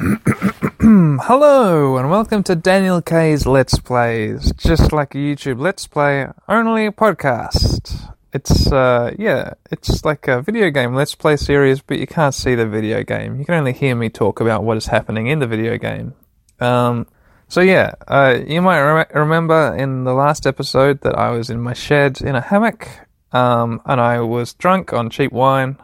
Hello and welcome to Daniel K's Let's Plays. Just like a YouTube Let's Play, only a podcast. It's uh yeah, it's like a video game Let's Play series, but you can't see the video game. You can only hear me talk about what is happening in the video game. Um so yeah, uh, you might re- remember in the last episode that I was in my shed in a hammock, um, and I was drunk on cheap wine,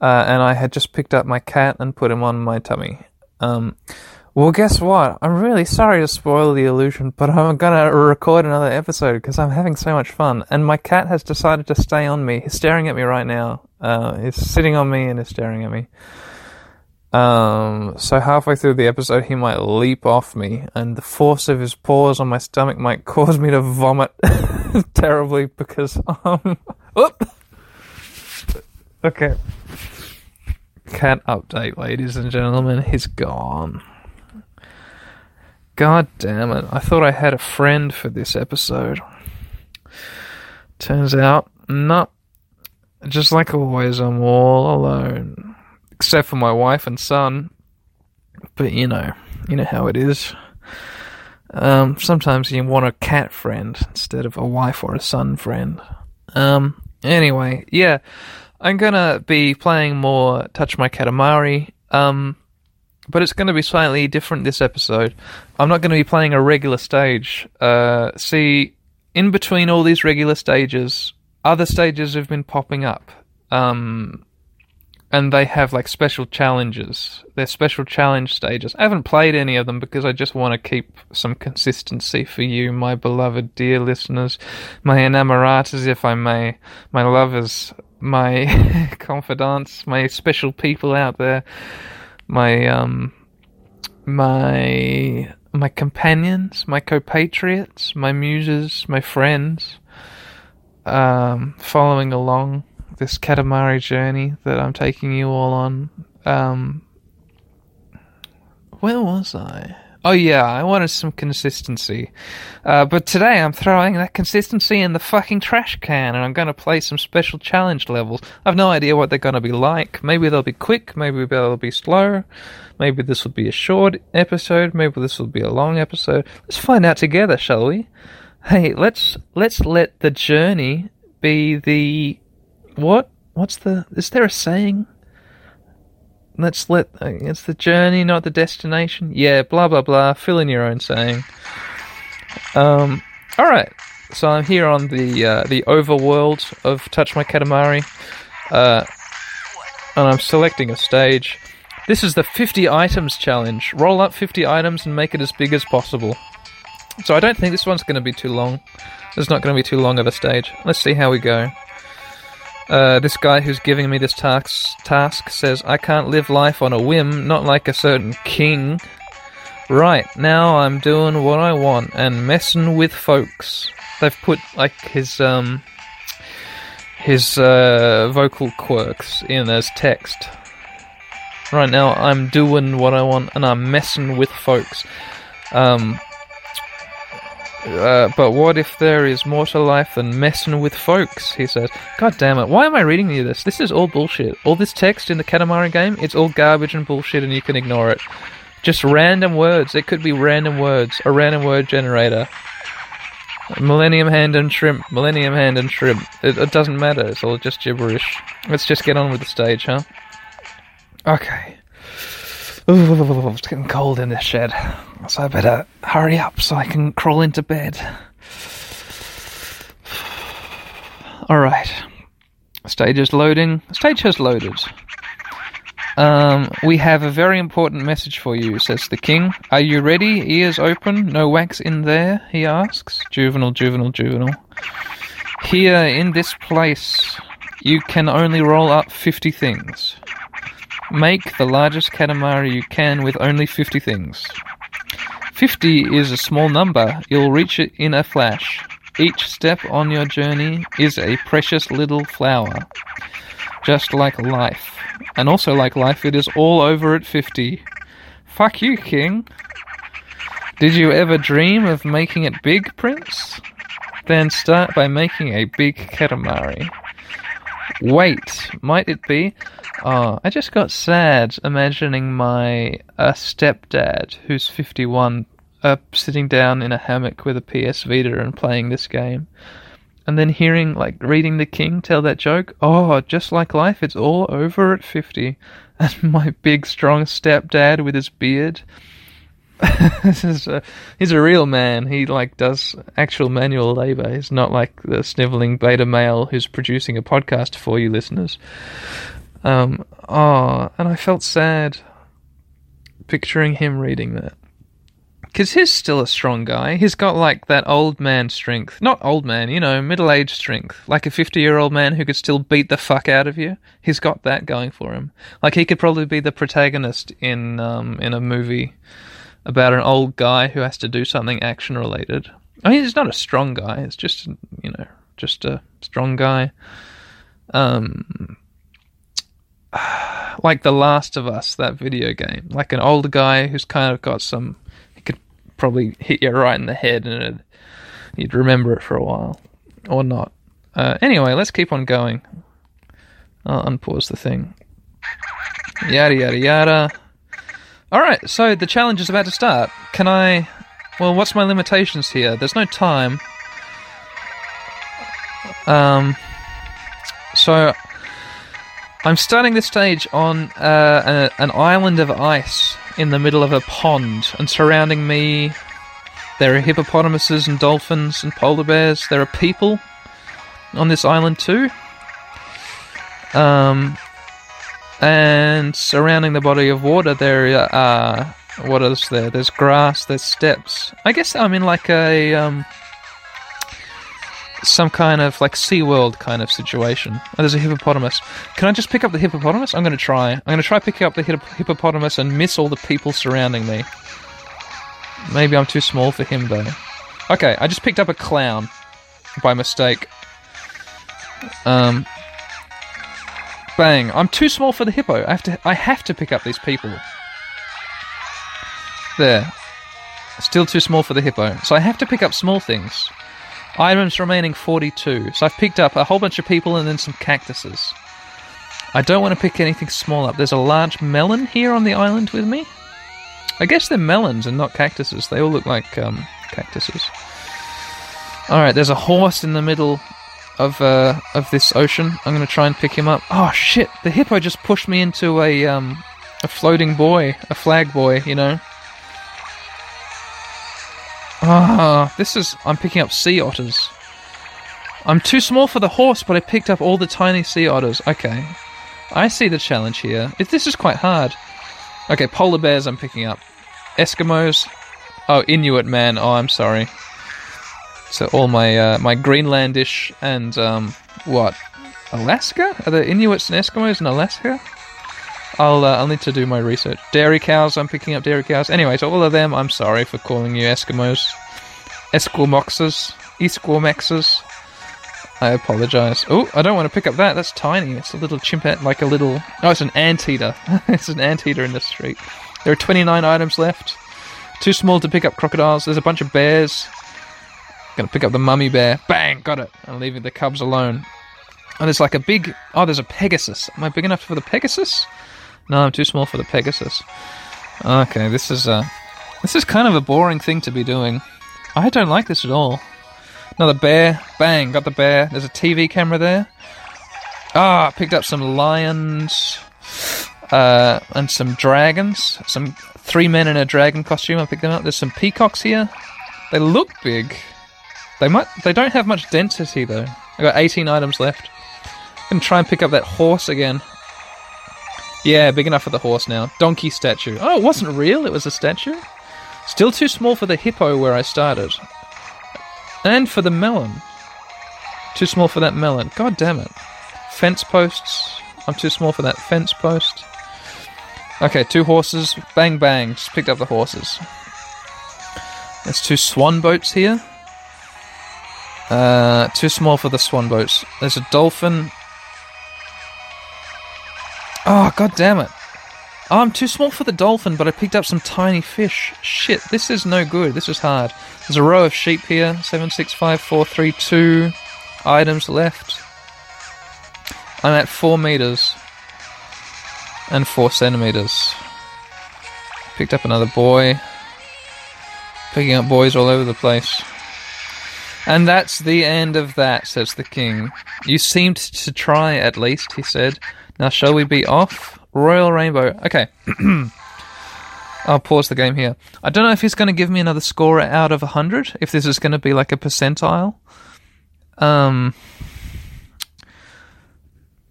uh, and I had just picked up my cat and put him on my tummy. Um, well, guess what? I'm really sorry to spoil the illusion, but I'm gonna record another episode because I'm having so much fun, and my cat has decided to stay on me. He's staring at me right now. Uh, he's sitting on me and is staring at me. Um, so halfway through the episode, he might leap off me, and the force of his paws on my stomach might cause me to vomit terribly because um, whoop. Okay. Cat update, ladies and gentlemen. He's gone. God damn it! I thought I had a friend for this episode. Turns out, not. Just like always, I'm all alone except for my wife and son. But you know, you know how it is. Um, sometimes you want a cat friend instead of a wife or a son friend. Um, anyway, yeah, I'm gonna be playing more Touch My Katamari. Um, but it's to be slightly different this episode. I'm not to be playing a regular stage. Uh, see, in between all these regular stages, other stages have been popping up. Um, and they have like special challenges. They're special challenge stages. I haven't played any of them because I just want to keep some consistency for you, my beloved dear listeners, my enamoratas, if I may, my lovers, my confidants, my special people out there, my um, my my companions, my compatriots, my muses, my friends, um, following along this Katamari journey that I'm taking you all on. Um, where was I? Oh yeah, I wanted some consistency. Uh, but today I'm throwing that consistency in the fucking trash can and I'm going to play some special challenge levels. I've no idea what they're going to be like. Maybe they'll be quick, maybe they'll be slow. Maybe this will be a short episode, maybe this will be a long episode. Let's find out together, shall we? Hey, let's let's let the journey be the what? What's the? Is there a saying? Let's let. It's the journey, not the destination. Yeah, blah blah blah. Fill in your own saying. Um. All right. So I'm here on the uh, the overworld of Touch My Katamari, uh, and I'm selecting a stage. This is the 50 items challenge. Roll up 50 items and make it as big as possible. So I don't think this one's going to be too long. It's not going to be too long of a stage. Let's see how we go. Uh, this guy who's giving me this task, task says, I can't live life on a whim, not like a certain king. Right, now I'm doing what I want and messing with folks. They've put, like, his, um, his, uh, vocal quirks in as text. Right now I'm doing what I want and I'm messing with folks. Um, uh, but what if there is more to life than messing with folks? He says. God damn it! Why am I reading you this? This is all bullshit. All this text in the Katamari game, it's all garbage and bullshit, and you can ignore it. Just random words. It could be random words. A random word generator. Millennium hand and shrimp. Millennium hand and shrimp. It, it doesn't matter. It's all just gibberish. Let's just get on with the stage, huh? Okay. It's getting cold in this shed, so I better hurry up so I can crawl into bed. Alright. Stage is loading. Stage has loaded. Um, we have a very important message for you, says the king. Are you ready? Ears open? No wax in there? He asks. Juvenile, juvenile, juvenile. Here, in this place, you can only roll up 50 things. Make the largest Katamari you can with only 50 things. 50 is a small number, you'll reach it in a flash. Each step on your journey is a precious little flower. Just like life. And also like life, it is all over at 50. Fuck you, King. Did you ever dream of making it big, Prince? Then start by making a big Katamari. Wait, might it be? Oh, I just got sad imagining my uh, stepdad, who's 51, uh, sitting down in a hammock with a PS Vita and playing this game. And then hearing, like, reading The King tell that joke. Oh, just like life, it's all over at 50. And my big, strong stepdad with his beard. is a, he's a real man. He, like, does actual manual labor. He's not like the sniveling beta male who's producing a podcast for you listeners. Um, oh, and I felt sad picturing him reading that. Because he's still a strong guy. He's got like that old man strength. Not old man, you know, middle aged strength. Like a 50 year old man who could still beat the fuck out of you. He's got that going for him. Like he could probably be the protagonist in, um, in a movie about an old guy who has to do something action related. I mean, he's not a strong guy. It's just, you know, just a strong guy. Um, like The Last of Us, that video game. Like an older guy who's kind of got some. He could probably hit you right in the head and it'd, you'd remember it for a while. Or not. Uh, anyway, let's keep on going. I'll unpause the thing. Yada yada yada. Alright, so the challenge is about to start. Can I. Well, what's my limitations here? There's no time. Um. So I'm starting this stage on uh, a, an island of ice in the middle of a pond, and surrounding me, there are hippopotamuses and dolphins and polar bears. There are people on this island too. Um, and surrounding the body of water, there are what is there? There's grass. There's steps. I guess I'm in like a um, some kind of like SeaWorld kind of situation. Oh, there's a hippopotamus. Can I just pick up the hippopotamus? I'm going to try. I'm going to try picking up the hippopotamus and miss all the people surrounding me. Maybe I'm too small for him though. Okay, I just picked up a clown by mistake. Um, bang! I'm too small for the hippo. I have to. I have to pick up these people. There. Still too small for the hippo. So I have to pick up small things. Items remaining 42. So I've picked up a whole bunch of people and then some cactuses. I don't want to pick anything small up. There's a large melon here on the island with me. I guess they're melons and not cactuses. They all look like um, cactuses. Alright, there's a horse in the middle of uh, of this ocean. I'm going to try and pick him up. Oh shit! The hippo just pushed me into a um, a floating buoy, a flag buoy, you know. Ah, this is. I'm picking up sea otters. I'm too small for the horse, but I picked up all the tiny sea otters. Okay. I see the challenge here. If this is quite hard. Okay, polar bears I'm picking up. Eskimos. Oh, Inuit man. Oh, I'm sorry. So all my uh, my Greenlandish and um, what? Alaska? Are there Inuits and Eskimos in Alaska? I'll uh, I'll need to do my research. Dairy cows, I'm picking up dairy cows. Anyway, so all of them, I'm sorry for calling you Eskimos, Esquimoxes, Esquimexes. I apologize. Oh, I don't want to pick up that. That's tiny. It's a little chimpanzee, like a little. Oh, it's an anteater. it's an anteater in the street. There are 29 items left. Too small to pick up crocodiles. There's a bunch of bears. Gonna pick up the mummy bear. Bang! Got it. I'm leaving the cubs alone. Oh, there's like a big. Oh, there's a Pegasus. Am I big enough for the Pegasus? No, I'm too small for the Pegasus. Okay, this is a this is kind of a boring thing to be doing. I don't like this at all. Another bear. Bang, got the bear. There's a TV camera there. Ah, picked up some lions uh, and some dragons. Some three men in a dragon costume. I picked them up. There's some peacocks here. They look big. They might. They don't have much density though. I got 18 items left. I'm gonna try and pick up that horse again. Yeah, big enough for the horse now. Donkey statue. Oh, it wasn't real, it was a statue? Still too small for the hippo where I started. And for the melon. Too small for that melon. God damn it. Fence posts. I'm too small for that fence post. Okay, two horses. Bang bang. Just picked up the horses. There's two swan boats here. Uh, too small for the swan boats. There's a dolphin Oh, god damn it. Oh, I'm too small for the dolphin, but I picked up some tiny fish. Shit, this is no good. This is hard. There's a row of sheep here. Seven, six, five, four, three, two items left. I'm at four meters. and four centimeters. Picked up another boy. Picking up boys all over the place. And that's the end of that, says the king. You seemed to try, at least, he said. Now, shall we be off? Royal Rainbow. Okay. I'll pause the game here. I don't know if he's going to give me another score out of 100, if this is going to be like a percentile. Um,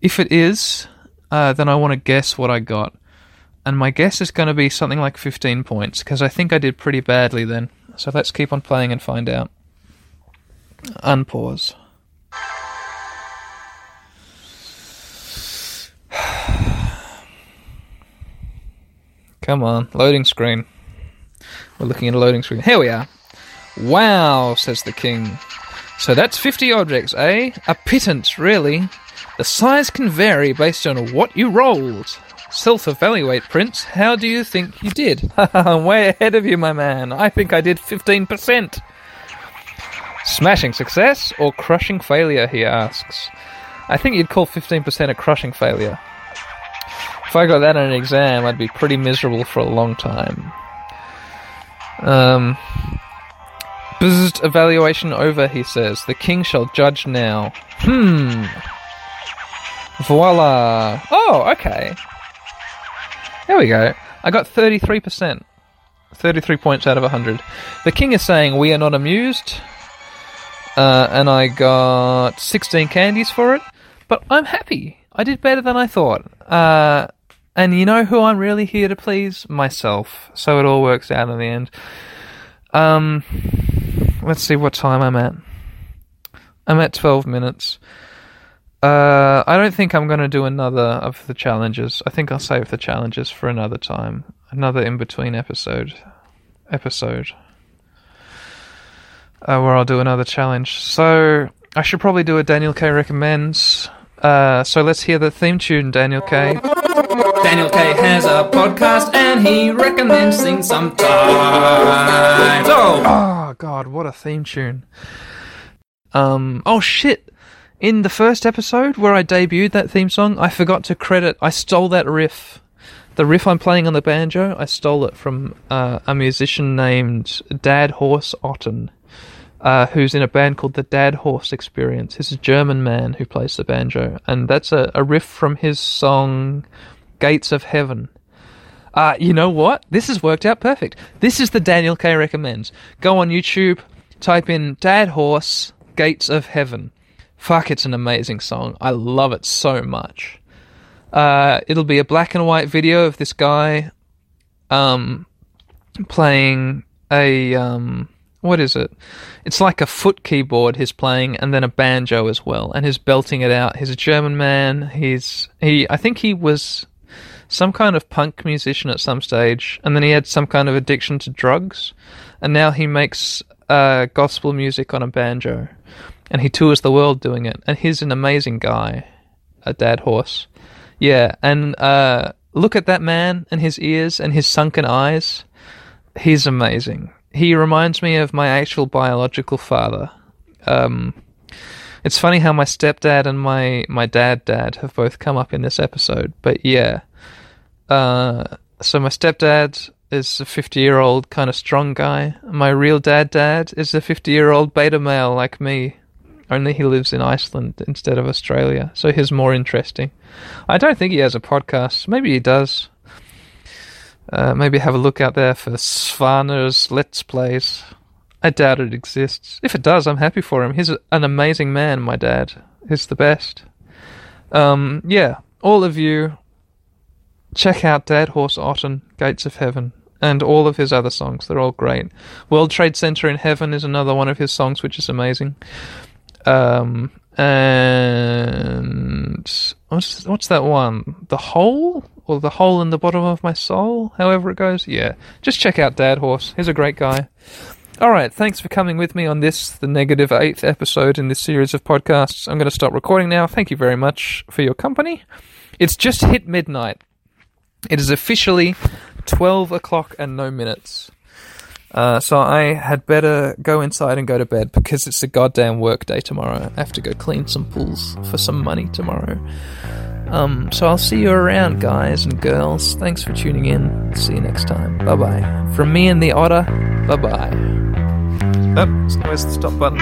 if it is, uh, then I want to guess what I got. And my guess is going to be something like 15 points, because I think I did pretty badly then. So let's keep on playing and find out. Unpause. Come on, loading screen. We're looking at a loading screen. Here we are. Wow, says the king. So that's 50 objects, eh? A pittance, really. The size can vary based on what you rolled. Self evaluate, Prince. How do you think you did? I'm way ahead of you, my man. I think I did 15%. Smashing success or crushing failure, he asks. I think you'd call 15% a crushing failure. If I got that in an exam, I'd be pretty miserable for a long time. Um, Buzzed evaluation over, he says. The king shall judge now. Hmm. Voila. Oh, okay. There we go. I got 33%. 33 points out of 100. The king is saying, We are not amused. Uh, and I got 16 candies for it. But I'm happy. I did better than I thought. Uh, and you know who I'm really here to please? Myself. So it all works out in the end. Um, let's see what time I'm at. I'm at 12 minutes. Uh, I don't think I'm going to do another of the challenges. I think I'll save the challenges for another time. Another in between episode. Episode. Uh, where I'll do another challenge. So, I should probably do a Daniel K recommends. Uh, so let's hear the theme tune, Daniel K. Daniel K has a podcast and he recommends things sometimes. Oh, Oh god, what a theme tune. Um oh shit. In the first episode where I debuted that theme song, I forgot to credit I stole that riff. The riff I'm playing on the banjo, I stole it from uh, a musician named Dad Horse Ottn, uh, who's in a band called the Dad Horse Experience. He's a German man who plays the banjo, and that's a, a riff from his song Gates of Heaven. Uh, you know what? This has worked out perfect. This is the Daniel K recommends. Go on YouTube, type in Dad Horse Gates of Heaven. Fuck, it's an amazing song. I love it so much. Uh, it'll be a black and white video of this guy um, playing a um, what is it? It's like a foot keyboard he's playing, and then a banjo as well, and he's belting it out. He's a German man. He's he. I think he was some kind of punk musician at some stage, and then he had some kind of addiction to drugs, and now he makes uh, gospel music on a banjo, and he tours the world doing it. And he's an amazing guy, a dad horse. Yeah, and uh, look at that man and his ears and his sunken eyes. He's amazing. He reminds me of my actual biological father. Um, it's funny how my stepdad and my, my dad dad have both come up in this episode, but yeah. Uh, so my stepdad is a 50 year old kind of strong guy. My real dad dad is a 50 year old beta male like me. Only he lives in Iceland instead of Australia, so he's more interesting. I don't think he has a podcast. Maybe he does. Uh, maybe have a look out there for Svaner's Let's Plays. I doubt it exists. If it does, I'm happy for him. He's an amazing man, my dad. He's the best. Um, yeah, all of you, check out Dad Horse Ottn, Gates of Heaven, and all of his other songs. They're all great. World Trade Center in Heaven is another one of his songs, which is amazing. Um, and what's what's that one? The hole or the hole in the bottom of my soul? However it goes. Yeah, just check out Dad Horse. He's a great guy. All right, thanks for coming with me on this, the negative eighth episode in this series of podcasts. I'm going to stop recording now. Thank you very much for your company. It's just hit midnight. It is officially 12 o'clock and no minutes. Uh, so I had better go inside and go to bed because it's a goddamn work day tomorrow. I have to go clean some pools for some money tomorrow. Um, so I'll see you around, guys and girls. Thanks for tuning in. See you next time. Bye bye. From me and the otter, bye bye. Oh, where's the stop button?